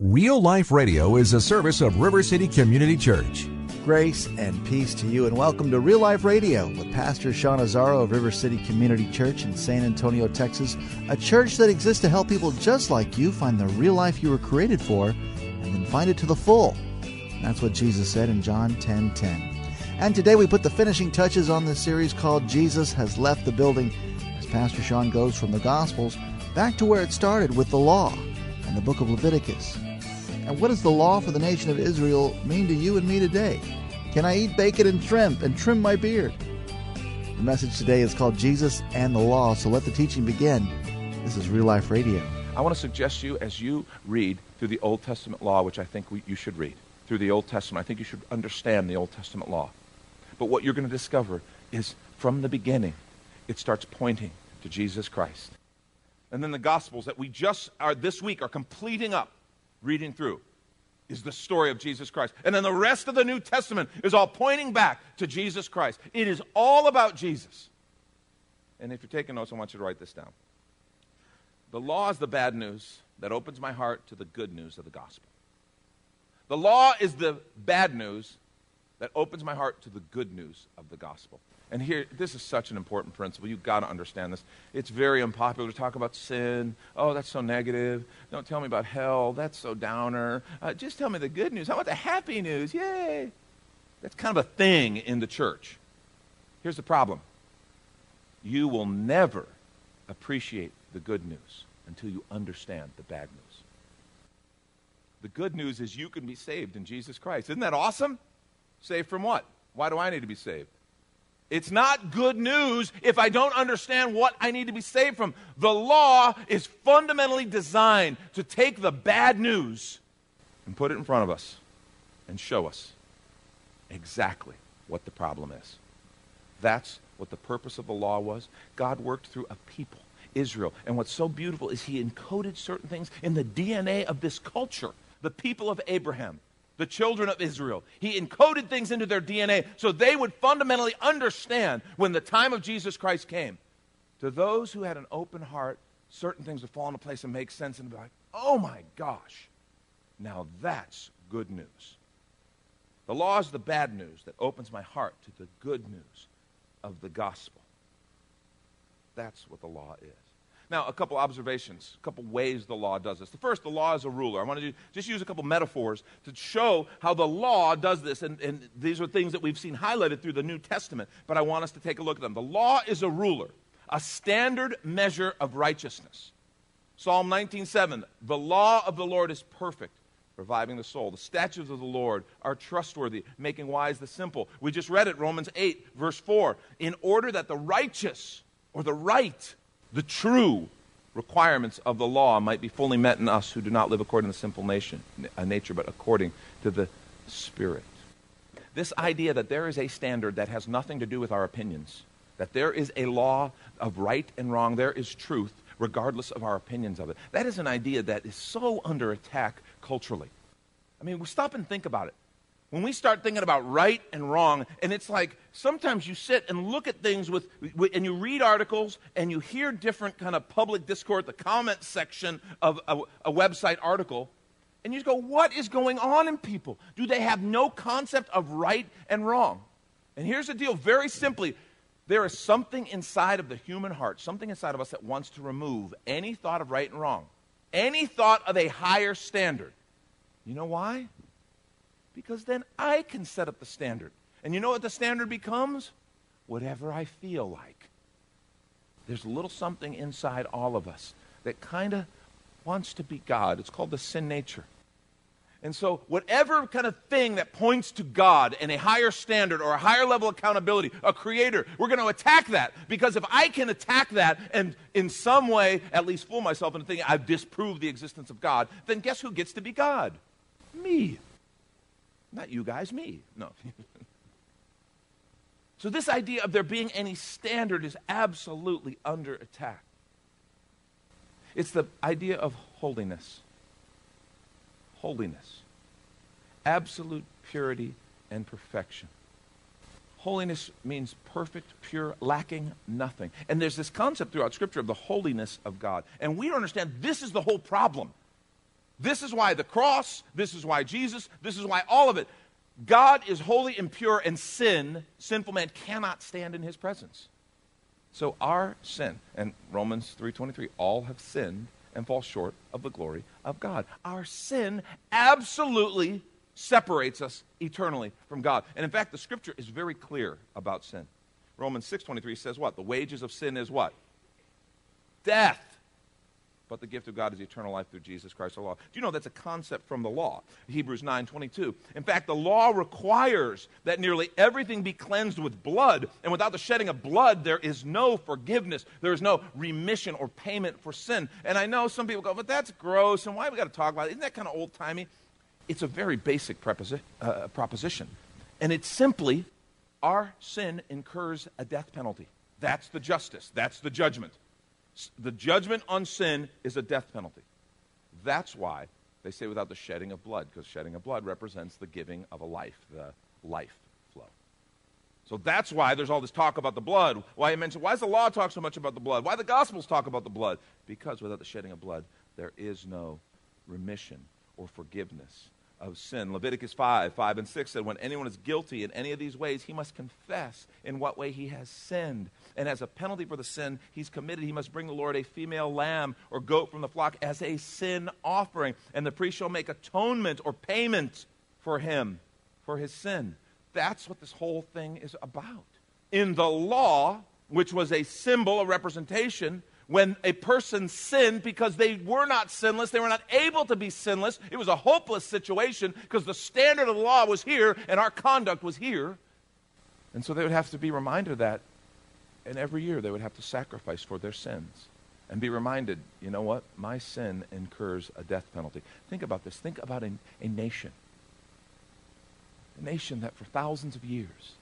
Real Life Radio is a service of River City Community Church. Grace and peace to you, and welcome to Real Life Radio with Pastor Sean Azzaro of River City Community Church in San Antonio, Texas, a church that exists to help people just like you find the real life you were created for and then find it to the full. That's what Jesus said in John 10 10. And today we put the finishing touches on this series called Jesus Has Left the Building as Pastor Sean goes from the Gospels back to where it started with the law and the book of Leviticus. And what does the law for the nation of Israel mean to you and me today? Can I eat bacon and shrimp and trim my beard? The message today is called Jesus and the Law, so let the teaching begin. This is Real Life Radio. I want to suggest you as you read through the Old Testament law, which I think we, you should read, through the Old Testament, I think you should understand the Old Testament law. But what you're going to discover is from the beginning, it starts pointing to Jesus Christ. And then the Gospels that we just are this week are completing up reading through is the story of Jesus Christ. And then the rest of the New Testament is all pointing back to Jesus Christ. It is all about Jesus. And if you're taking notes, I want you to write this down. The law is the bad news that opens my heart to the good news of the gospel. The law is the bad news that opens my heart to the good news of the gospel. And here, this is such an important principle. You've got to understand this. It's very unpopular to talk about sin. Oh, that's so negative. Don't tell me about hell. That's so downer. Uh, just tell me the good news. How about the happy news? Yay. That's kind of a thing in the church. Here's the problem you will never appreciate the good news until you understand the bad news. The good news is you can be saved in Jesus Christ. Isn't that awesome? Saved from what? Why do I need to be saved? It's not good news if I don't understand what I need to be saved from. The law is fundamentally designed to take the bad news and put it in front of us and show us exactly what the problem is. That's what the purpose of the law was. God worked through a people, Israel. And what's so beautiful is he encoded certain things in the DNA of this culture, the people of Abraham the children of Israel. He encoded things into their DNA so they would fundamentally understand when the time of Jesus Christ came. To those who had an open heart, certain things would fall into place and make sense and be like, oh my gosh, now that's good news. The law is the bad news that opens my heart to the good news of the gospel. That's what the law is. Now, a couple observations, a couple ways the law does this. The first, the law is a ruler. I want to just use a couple metaphors to show how the law does this. And, and these are things that we've seen highlighted through the New Testament, but I want us to take a look at them. The law is a ruler, a standard measure of righteousness. Psalm 19:7, the law of the Lord is perfect, reviving the soul. The statutes of the Lord are trustworthy, making wise the simple. We just read it, Romans 8, verse 4. In order that the righteous or the right the true requirements of the law might be fully met in us who do not live according to the simple nation, nature, but according to the Spirit. This idea that there is a standard that has nothing to do with our opinions, that there is a law of right and wrong, there is truth, regardless of our opinions of it. That is an idea that is so under attack culturally. I mean, stop and think about it. When we start thinking about right and wrong, and it's like sometimes you sit and look at things with, and you read articles and you hear different kind of public discourse, the comment section of a, a website article, and you go, what is going on in people? Do they have no concept of right and wrong? And here's the deal very simply there is something inside of the human heart, something inside of us that wants to remove any thought of right and wrong, any thought of a higher standard. You know why? Because then I can set up the standard. And you know what the standard becomes? Whatever I feel like. There's a little something inside all of us that kind of wants to be God. It's called the sin nature. And so, whatever kind of thing that points to God and a higher standard or a higher level of accountability, a creator, we're going to attack that. Because if I can attack that and in some way at least fool myself into thinking I've disproved the existence of God, then guess who gets to be God? Me. Not you guys, me. No. so, this idea of there being any standard is absolutely under attack. It's the idea of holiness holiness, absolute purity and perfection. Holiness means perfect, pure, lacking nothing. And there's this concept throughout Scripture of the holiness of God. And we don't understand this is the whole problem. This is why the cross, this is why Jesus, this is why all of it. God is holy and pure, and sin, sinful man, cannot stand in his presence. So our sin, and Romans 3.23, all have sinned and fall short of the glory of God. Our sin absolutely separates us eternally from God. And in fact, the scripture is very clear about sin. Romans 6:23 says what? The wages of sin is what? Death but the gift of God is eternal life through Jesus Christ our Lord. Do you know that's a concept from the law? Hebrews 9:22. In fact, the law requires that nearly everything be cleansed with blood, and without the shedding of blood there is no forgiveness. There is no remission or payment for sin. And I know some people go, "But that's gross, and why we got to talk about it? Isn't that kind of old-timey?" It's a very basic preposi- uh, proposition. And it's simply our sin incurs a death penalty. That's the justice. That's the judgment the judgment on sin is a death penalty. That's why they say without the shedding of blood, because shedding of blood represents the giving of a life, the life flow. So that's why there's all this talk about the blood. Why I mentioned why does the law talk so much about the blood? Why the gospels talk about the blood? Because without the shedding of blood, there is no remission or forgiveness of sin. Leviticus 5, 5 and 6 said, When anyone is guilty in any of these ways, he must confess in what way he has sinned. And as a penalty for the sin he's committed, he must bring the Lord a female lamb or goat from the flock as a sin offering. And the priest shall make atonement or payment for him for his sin. That's what this whole thing is about. In the law, which was a symbol, a representation, when a person sinned because they were not sinless, they were not able to be sinless. It was a hopeless situation because the standard of the law was here and our conduct was here. And so they would have to be reminded of that. And every year they would have to sacrifice for their sins and be reminded, you know what? My sin incurs a death penalty. Think about this. Think about a, a nation. A nation that for thousands of years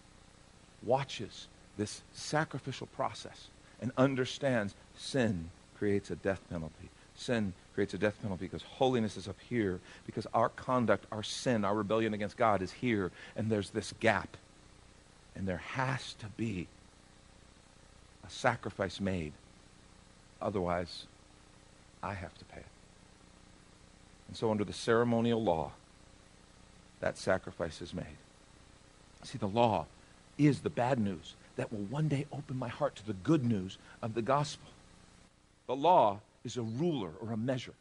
watches this sacrificial process and understands sin creates a death penalty. Sin creates a death penalty because holiness is up here, because our conduct, our sin, our rebellion against God is here, and there's this gap. And there has to be a sacrifice made. Otherwise, I have to pay it. And so, under the ceremonial law, that sacrifice is made. See, the law is the bad news that will one day open my heart to the good news of the gospel. The law is a ruler or a measure.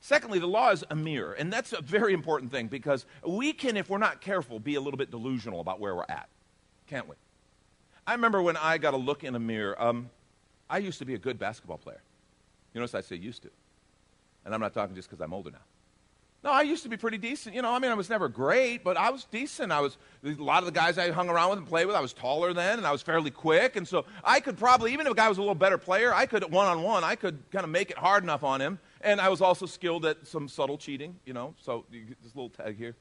Secondly, the law is a mirror, and that's a very important thing because we can, if we're not careful, be a little bit delusional about where we're at, can't we? I remember when I got a look in a mirror, um, I used to be a good basketball player. You notice I say used to. And I'm not talking just because I'm older now. No, I used to be pretty decent. You know, I mean, I was never great, but I was decent. I was a lot of the guys I hung around with and played with. I was taller then, and I was fairly quick, and so I could probably, even if a guy was a little better player, I could one on one, I could kind of make it hard enough on him. And I was also skilled at some subtle cheating. You know, so you get this little tag here.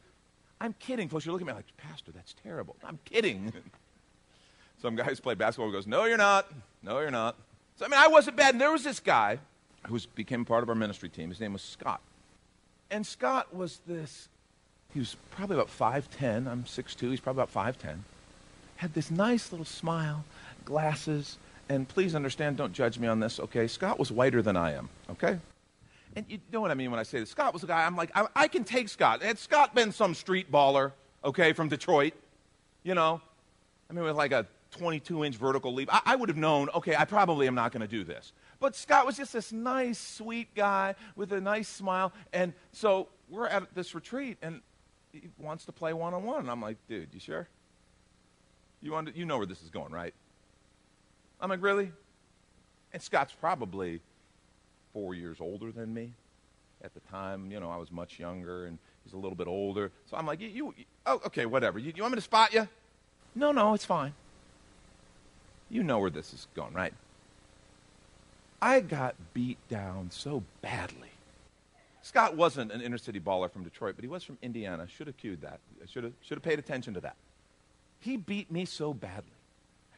I'm kidding, folks. You're looking at me like, Pastor, that's terrible. I'm kidding. some guys play basketball goes, No, you're not. No, you're not. So I mean, I wasn't bad. And there was this guy who became part of our ministry team. His name was Scott. And Scott was this, he was probably about 5'10. I'm 6'2. He's probably about 5'10. Had this nice little smile, glasses, and please understand, don't judge me on this, okay? Scott was whiter than I am, okay? And you know what I mean when I say this. Scott was a guy, I'm like, I, I can take Scott. Had Scott been some street baller, okay, from Detroit, you know, I mean, with like a 22 inch vertical leap, I, I would have known, okay, I probably am not going to do this. But Scott was just this nice, sweet guy with a nice smile. And so we're at this retreat, and he wants to play one on one. And I'm like, dude, you sure? You, to, you know where this is going, right? I'm like, really? And Scott's probably four years older than me. At the time, you know, I was much younger, and he's a little bit older. So I'm like, you, you oh, okay, whatever. You, you want me to spot you? No, no, it's fine. You know where this is going, right? I got beat down so badly. Scott wasn't an inner city baller from Detroit, but he was from Indiana. Should have cued that. Should have, should have paid attention to that. He beat me so badly.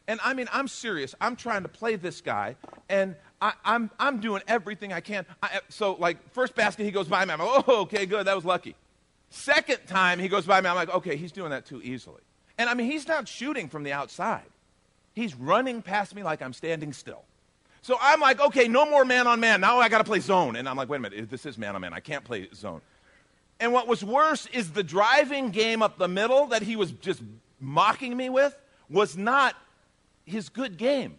And I mean, I'm serious. I'm trying to play this guy, and I, am I'm, I'm doing everything I can. I, so, like, first basket, he goes by me. I'm like, oh, okay, good. That was lucky. Second time, he goes by me. I'm like, okay, he's doing that too easily. And I mean, he's not shooting from the outside, he's running past me like I'm standing still. So I'm like, okay, no more man on man. Now I got to play zone. And I'm like, wait a minute, this is man on man. I can't play zone. And what was worse is the driving game up the middle that he was just mocking me with was not his good game.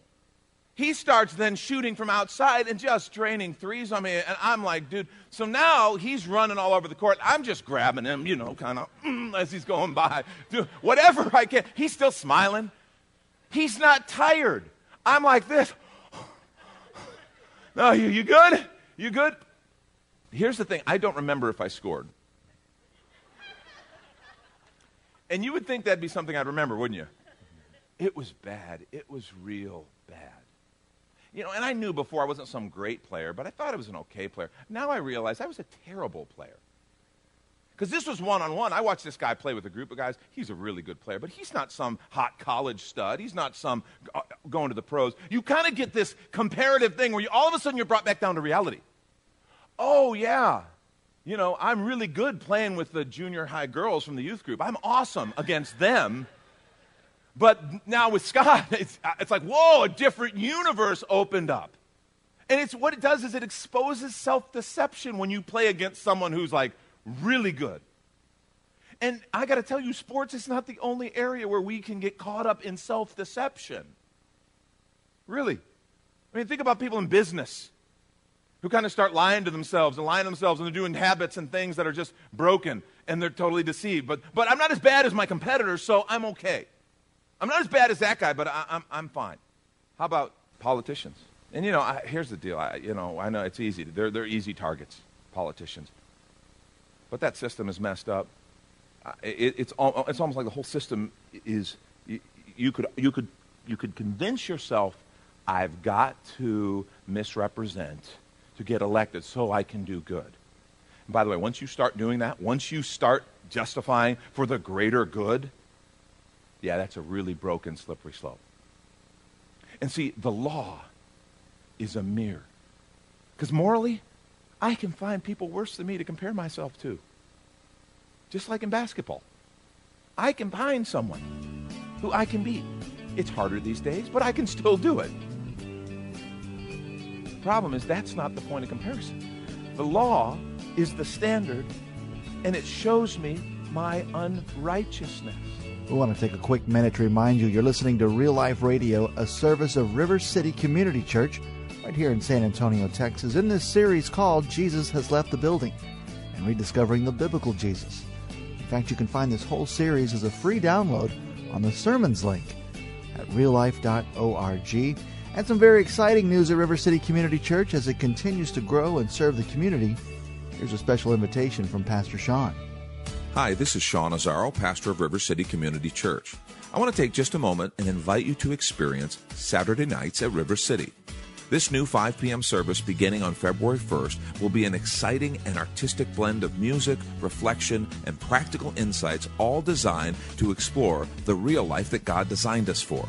He starts then shooting from outside and just draining threes on me. And I'm like, dude. So now he's running all over the court. I'm just grabbing him, you know, kind of mm, as he's going by. Dude, whatever I can. He's still smiling. He's not tired. I'm like this. No, you, you good? You good? Here's the thing I don't remember if I scored. And you would think that'd be something I'd remember, wouldn't you? It was bad. It was real bad. You know, and I knew before I wasn't some great player, but I thought I was an okay player. Now I realize I was a terrible player. Because this was one on one. I watched this guy play with a group of guys. He's a really good player, but he's not some hot college stud. He's not some uh, going to the pros. You kind of get this comparative thing where you, all of a sudden you're brought back down to reality. Oh, yeah. You know, I'm really good playing with the junior high girls from the youth group. I'm awesome against them. But now with Scott, it's, it's like, whoa, a different universe opened up. And it's what it does is it exposes self deception when you play against someone who's like really good. And I got to tell you, sports is not the only area where we can get caught up in self deception. Really. I mean, think about people in business who kind of start lying to themselves and lying to themselves and they're doing habits and things that are just broken and they're totally deceived. But, but I'm not as bad as my competitors, so I'm okay. I'm not as bad as that guy, but I, am I'm, I'm fine. How about politicians? And you know, I, here's the deal. I, you know, I know it's easy. They're, they're easy targets, politicians. But that system is messed up. It, it's, it's almost like the whole system is, you, you, could, you, could, you could convince yourself, I've got to misrepresent to get elected so I can do good. And by the way, once you start doing that, once you start justifying for the greater good, yeah, that's a really broken, slippery slope. And see, the law is a mirror. Because morally, I can find people worse than me to compare myself to. Just like in basketball. I can find someone who I can beat. It's harder these days, but I can still do it. The problem is that's not the point of comparison. The law is the standard, and it shows me my unrighteousness. We want to take a quick minute to remind you you're listening to Real Life Radio, a service of River City Community Church, right here in San Antonio, Texas, in this series called Jesus Has Left the Building and Rediscovering the Biblical Jesus. In fact, you can find this whole series as a free download on the sermons link at reallife.org. And some very exciting news at River City Community Church as it continues to grow and serve the community. Here's a special invitation from Pastor Sean. Hi, this is Sean Azzaro, pastor of River City Community Church. I want to take just a moment and invite you to experience Saturday nights at River City. This new 5 p.m. service beginning on February 1st will be an exciting and artistic blend of music, reflection, and practical insights, all designed to explore the real life that God designed us for.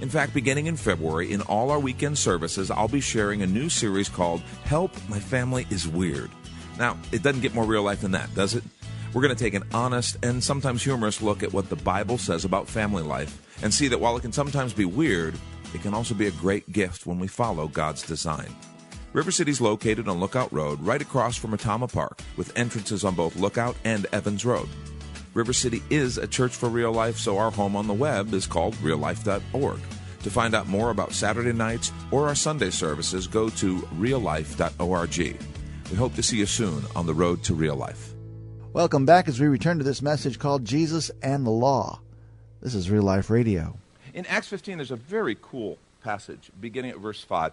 In fact, beginning in February, in all our weekend services, I'll be sharing a new series called Help My Family is Weird. Now, it doesn't get more real life than that, does it? We're going to take an honest and sometimes humorous look at what the Bible says about family life and see that while it can sometimes be weird, it can also be a great gift when we follow God's design. River City is located on Lookout Road, right across from Retama Park, with entrances on both Lookout and Evans Road. River City is a church for real life, so our home on the web is called reallife.org. To find out more about Saturday nights or our Sunday services, go to reallife.org. We hope to see you soon on the road to real life. Welcome back as we return to this message called Jesus and the Law. This is Real Life Radio. In Acts 15, there's a very cool passage beginning at verse 5.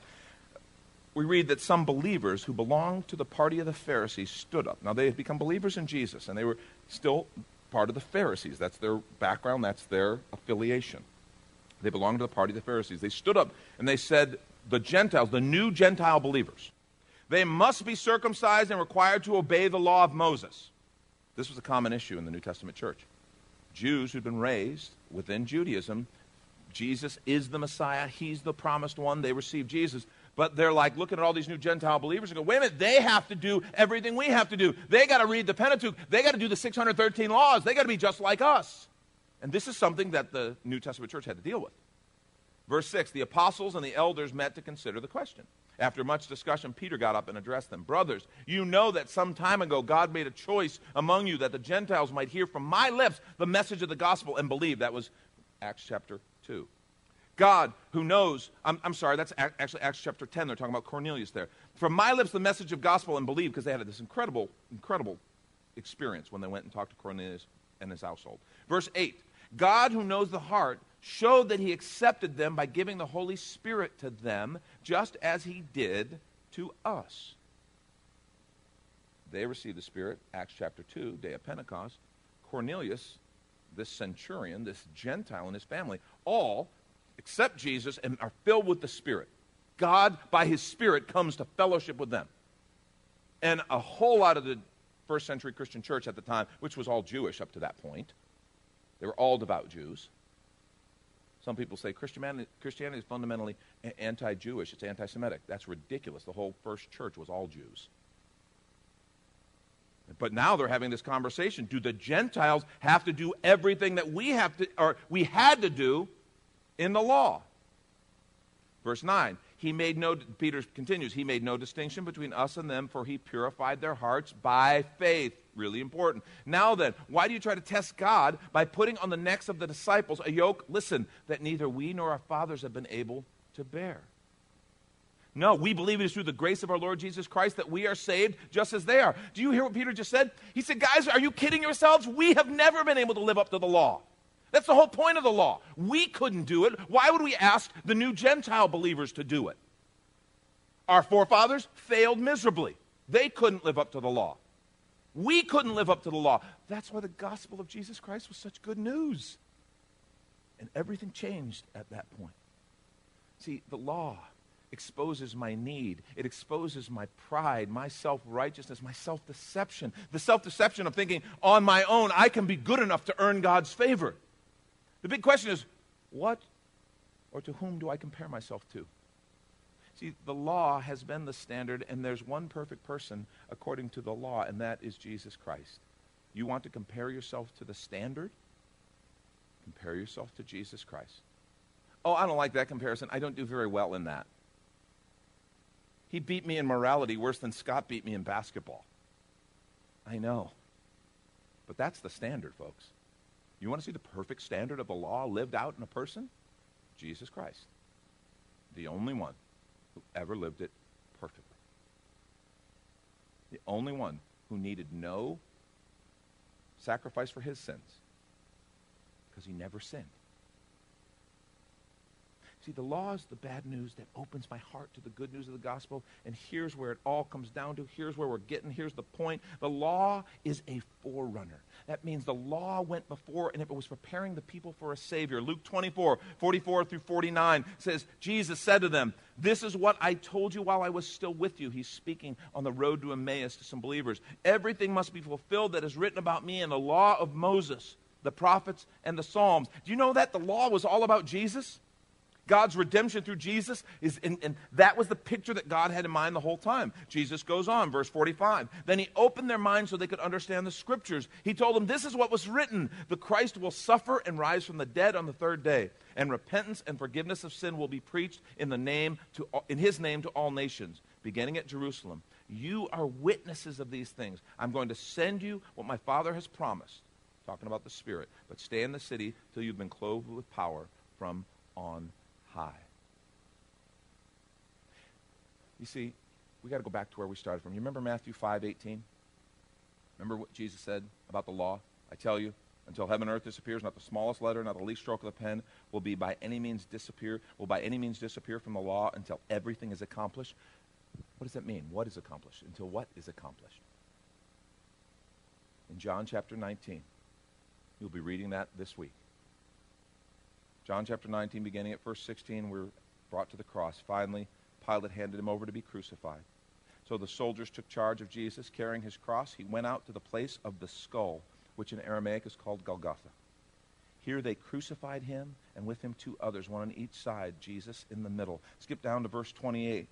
we read that some believers who belonged to the party of the Pharisees stood up. Now, they had become believers in Jesus, and they were still part of the Pharisees. That's their background, that's their affiliation. They belonged to the party of the Pharisees. They stood up and they said, The Gentiles, the new Gentile believers, they must be circumcised and required to obey the law of Moses. This was a common issue in the New Testament church. Jews who'd been raised within Judaism, Jesus is the Messiah, he's the promised one, they receive Jesus. But they're like looking at all these new Gentile believers and go, wait a minute, they have to do everything we have to do. They got to read the Pentateuch. They got to do the 613 laws. They got to be just like us. And this is something that the New Testament church had to deal with. Verse 6 The apostles and the elders met to consider the question. After much discussion, Peter got up and addressed them. Brothers, you know that some time ago God made a choice among you that the Gentiles might hear from my lips the message of the gospel and believe. That was Acts chapter 2. God, who knows, I'm, I'm sorry, that's actually Acts chapter 10. They're talking about Cornelius there. From my lips, the message of gospel and believe, because they had this incredible, incredible experience when they went and talked to Cornelius and his household. Verse 8 God, who knows the heart, showed that he accepted them by giving the Holy Spirit to them, just as he did to us. They received the Spirit, Acts chapter 2, day of Pentecost. Cornelius, this centurion, this Gentile and his family, all except Jesus and are filled with the Spirit. God, by his Spirit, comes to fellowship with them. And a whole lot of the first century Christian church at the time, which was all Jewish up to that point, they were all devout Jews. Some people say Christianity, is fundamentally anti Jewish, it's anti Semitic. That's ridiculous. The whole first church was all Jews. But now they're having this conversation. Do the Gentiles have to do everything that we have to or we had to do in the law? Verse 9 he made no, Peter continues, he made no distinction between us and them, for he purified their hearts by faith. Really important. Now then, why do you try to test God by putting on the necks of the disciples a yoke, listen, that neither we nor our fathers have been able to bear? No, we believe it is through the grace of our Lord Jesus Christ that we are saved just as they are. Do you hear what Peter just said? He said, Guys, are you kidding yourselves? We have never been able to live up to the law. That's the whole point of the law. We couldn't do it. Why would we ask the new Gentile believers to do it? Our forefathers failed miserably. They couldn't live up to the law. We couldn't live up to the law. That's why the gospel of Jesus Christ was such good news. And everything changed at that point. See, the law exposes my need. It exposes my pride, my self righteousness, my self deception. The self deception of thinking on my own I can be good enough to earn God's favor. The big question is what or to whom do I compare myself to? See, the law has been the standard, and there's one perfect person according to the law, and that is Jesus Christ. You want to compare yourself to the standard? Compare yourself to Jesus Christ. Oh, I don't like that comparison. I don't do very well in that. He beat me in morality worse than Scott beat me in basketball. I know. But that's the standard, folks. You want to see the perfect standard of the law lived out in a person? Jesus Christ. The only one who ever lived it perfectly. The only one who needed no sacrifice for his sins because he never sinned. See, the law is the bad news that opens my heart to the good news of the gospel. And here's where it all comes down to. Here's where we're getting. Here's the point. The law is a forerunner. That means the law went before and it was preparing the people for a Savior. Luke 24, 44 through 49 says, Jesus said to them, This is what I told you while I was still with you. He's speaking on the road to Emmaus to some believers. Everything must be fulfilled that is written about me in the law of Moses, the prophets, and the Psalms. Do you know that the law was all about Jesus? God's redemption through Jesus is, and, and that was the picture that God had in mind the whole time. Jesus goes on, verse 45. Then he opened their minds so they could understand the scriptures. He told them, This is what was written the Christ will suffer and rise from the dead on the third day, and repentance and forgiveness of sin will be preached in, the name to, in his name to all nations, beginning at Jerusalem. You are witnesses of these things. I'm going to send you what my Father has promised, talking about the Spirit, but stay in the city till you've been clothed with power from on high. You see, we got to go back to where we started from. You remember Matthew 5 18? Remember what Jesus said about the law? I tell you, until heaven and earth disappears, not the smallest letter, not the least stroke of the pen will be by any means disappear, will by any means disappear from the law until everything is accomplished. What does that mean? What is accomplished? Until what is accomplished? In John chapter 19, you'll be reading that this week. John chapter 19, beginning at verse 16, we're brought to the cross. Finally, Pilate handed him over to be crucified. So the soldiers took charge of Jesus, carrying his cross. He went out to the place of the skull, which in Aramaic is called Golgotha. Here they crucified him, and with him two others, one on each side, Jesus in the middle. Skip down to verse 28.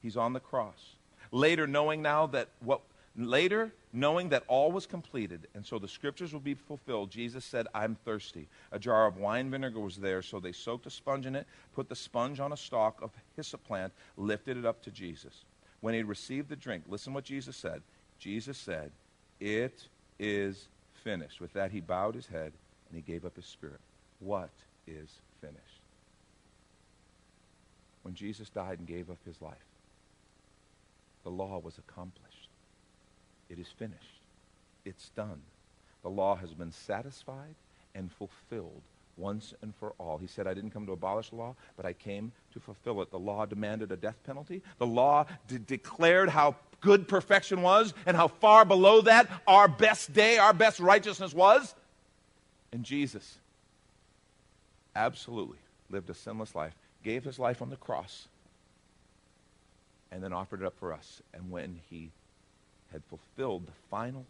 He's on the cross. Later, knowing now that what later, knowing that all was completed, and so the scriptures will be fulfilled, Jesus said, I'm thirsty. A jar of wine vinegar was there, so they soaked a sponge in it, put the sponge on a stalk of hyssop plant, lifted it up to Jesus. When he received the drink, listen what Jesus said. Jesus said, It is finished. With that, he bowed his head and he gave up his spirit. What is finished? When Jesus died and gave up his life, the law was accomplished. It is finished. It's done. The law has been satisfied and fulfilled once and for all. He said, I didn't come to abolish the law, but I came to fulfill it. The law demanded a death penalty. The law de- declared how good perfection was and how far below that our best day, our best righteousness was. And Jesus absolutely lived a sinless life, gave his life on the cross, and then offered it up for us. And when he had fulfilled the final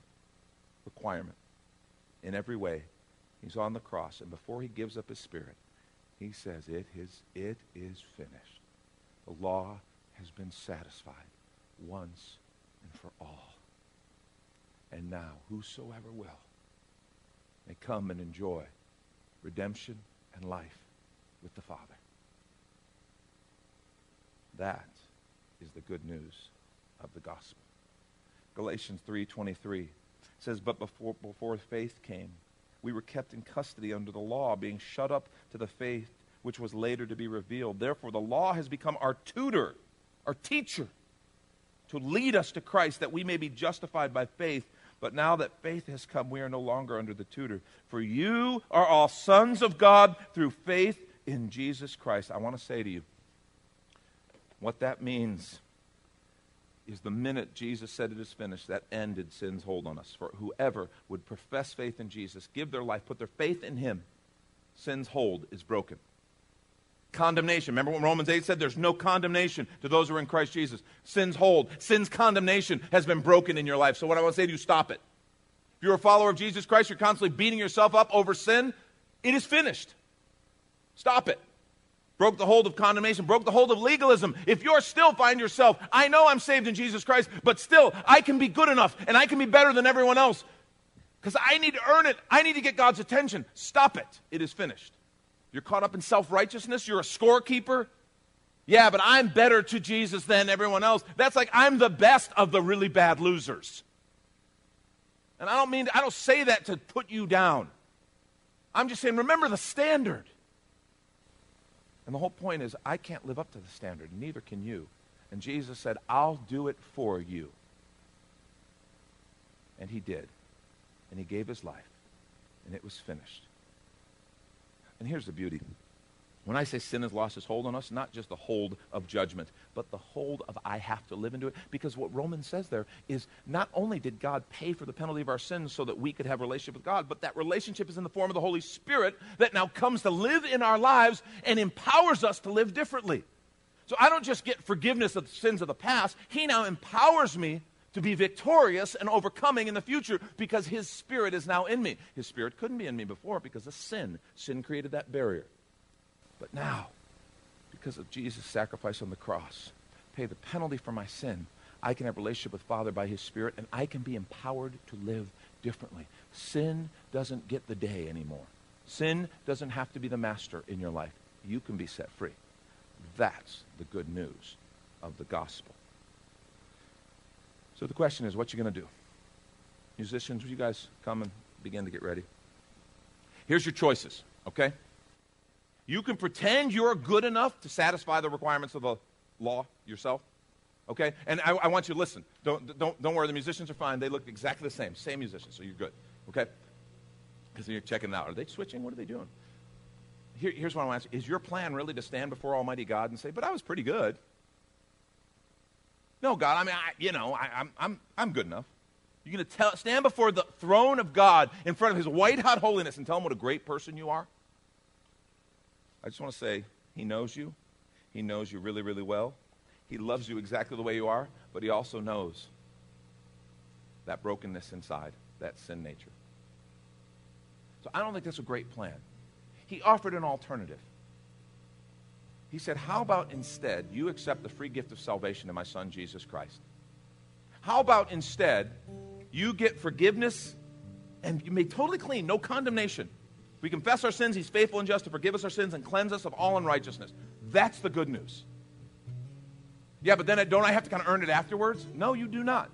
requirement in every way, he's on the cross. And before he gives up his spirit, he says, It is, it is finished. The law has been satisfied once and for all. And now, whosoever will may come and enjoy redemption and life with the Father. That is the good news of the gospel. Galatians 3:23 says, "But before before faith came, we were kept in custody under the law, being shut up to the faith which was later to be revealed. Therefore the law has become our tutor, our teacher, to lead us to Christ that we may be justified by faith. But now that faith has come, we are no longer under the tutor. For you are all sons of God through faith in Jesus Christ. I want to say to you, what that means is the minute Jesus said it is finished, that ended sin's hold on us. For whoever would profess faith in Jesus, give their life, put their faith in him, sin's hold is broken. Condemnation. Remember what Romans 8 said? There's no condemnation to those who are in Christ Jesus. Sin's hold, sin's condemnation has been broken in your life. So, what I want to say to you, stop it. If you're a follower of Jesus Christ, you're constantly beating yourself up over sin, it is finished. Stop it. Broke the hold of condemnation, broke the hold of legalism. If you're still find yourself, I know I'm saved in Jesus Christ, but still, I can be good enough and I can be better than everyone else because I need to earn it. I need to get God's attention. Stop it. It is finished. You're caught up in self righteousness. You're a scorekeeper. Yeah, but I'm better to Jesus than everyone else. That's like I'm the best of the really bad losers. And I don't mean, I don't say that to put you down. I'm just saying, remember the standard. And the whole point is, I can't live up to the standard, neither can you. And Jesus said, I'll do it for you. And he did. And he gave his life. And it was finished. And here's the beauty. When I say sin has lost its hold on us, not just the hold of judgment, but the hold of I have to live into it. Because what Romans says there is not only did God pay for the penalty of our sins so that we could have a relationship with God, but that relationship is in the form of the Holy Spirit that now comes to live in our lives and empowers us to live differently. So I don't just get forgiveness of the sins of the past, He now empowers me to be victorious and overcoming in the future because His Spirit is now in me. His Spirit couldn't be in me before because of sin. Sin created that barrier. But now, because of Jesus' sacrifice on the cross, pay the penalty for my sin, I can have a relationship with Father by His Spirit, and I can be empowered to live differently. Sin doesn't get the day anymore. Sin doesn't have to be the master in your life. You can be set free. That's the good news of the gospel. So the question is, what you going to do? Musicians, will you guys come and begin to get ready? Here's your choices, okay? You can pretend you're good enough to satisfy the requirements of the law yourself. Okay? And I, I, want you to listen. Don't, don't, don't worry, the musicians are fine. They look exactly the same. Same musicians, so you're good. Okay? Because you're checking out. Are they switching? What are they doing? Here, here's what I want to ask Is your plan really to stand before Almighty God and say, but I was pretty good? No, God, I mean, I, you know, I, I'm, I'm, I'm good enough. You're going to stand before the throne of God in front of his white hot holiness and tell him what a great person you are? I just want to say, he knows you. He knows you really, really well. He loves you exactly the way you are, but he also knows that brokenness inside, that sin nature. So I don't think that's a great plan. He offered an alternative. He said, How about instead you accept the free gift of salvation in my son Jesus Christ? How about instead you get forgiveness and you made totally clean, no condemnation? We confess our sins, he's faithful and just to forgive us our sins and cleanse us of all unrighteousness. That's the good news. Yeah, but then I, don't I have to kind of earn it afterwards? No, you do not.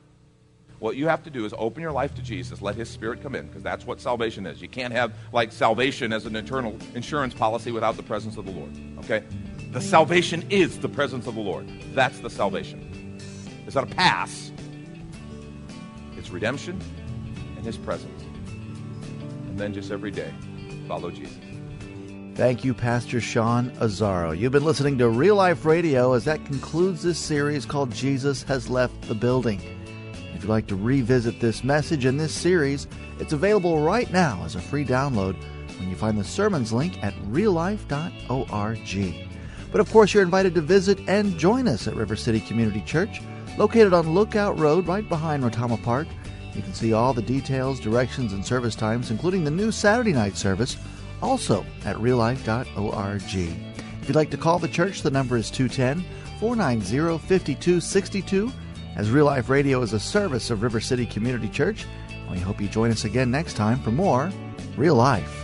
What you have to do is open your life to Jesus, let His Spirit come in, because that's what salvation is. You can't have like salvation as an eternal insurance policy without the presence of the Lord. Okay? The salvation is the presence of the Lord. That's the salvation. It's not a pass. It's redemption and His presence. And then just every day, follow Jesus. Thank you, Pastor Sean Azzaro. You've been listening to Real Life Radio as that concludes this series called Jesus Has Left the Building. If you'd like to revisit this message and this series, it's available right now as a free download when you find the sermons link at reallife.org. But of course, you're invited to visit and join us at River City Community Church, located on Lookout Road right behind Retama Park. You can see all the details, directions, and service times, including the new Saturday night service also at reallife.org. If you'd like to call the church, the number is 210 490 5262. As Real Life Radio is a service of River City Community Church, we hope you join us again next time for more Real Life.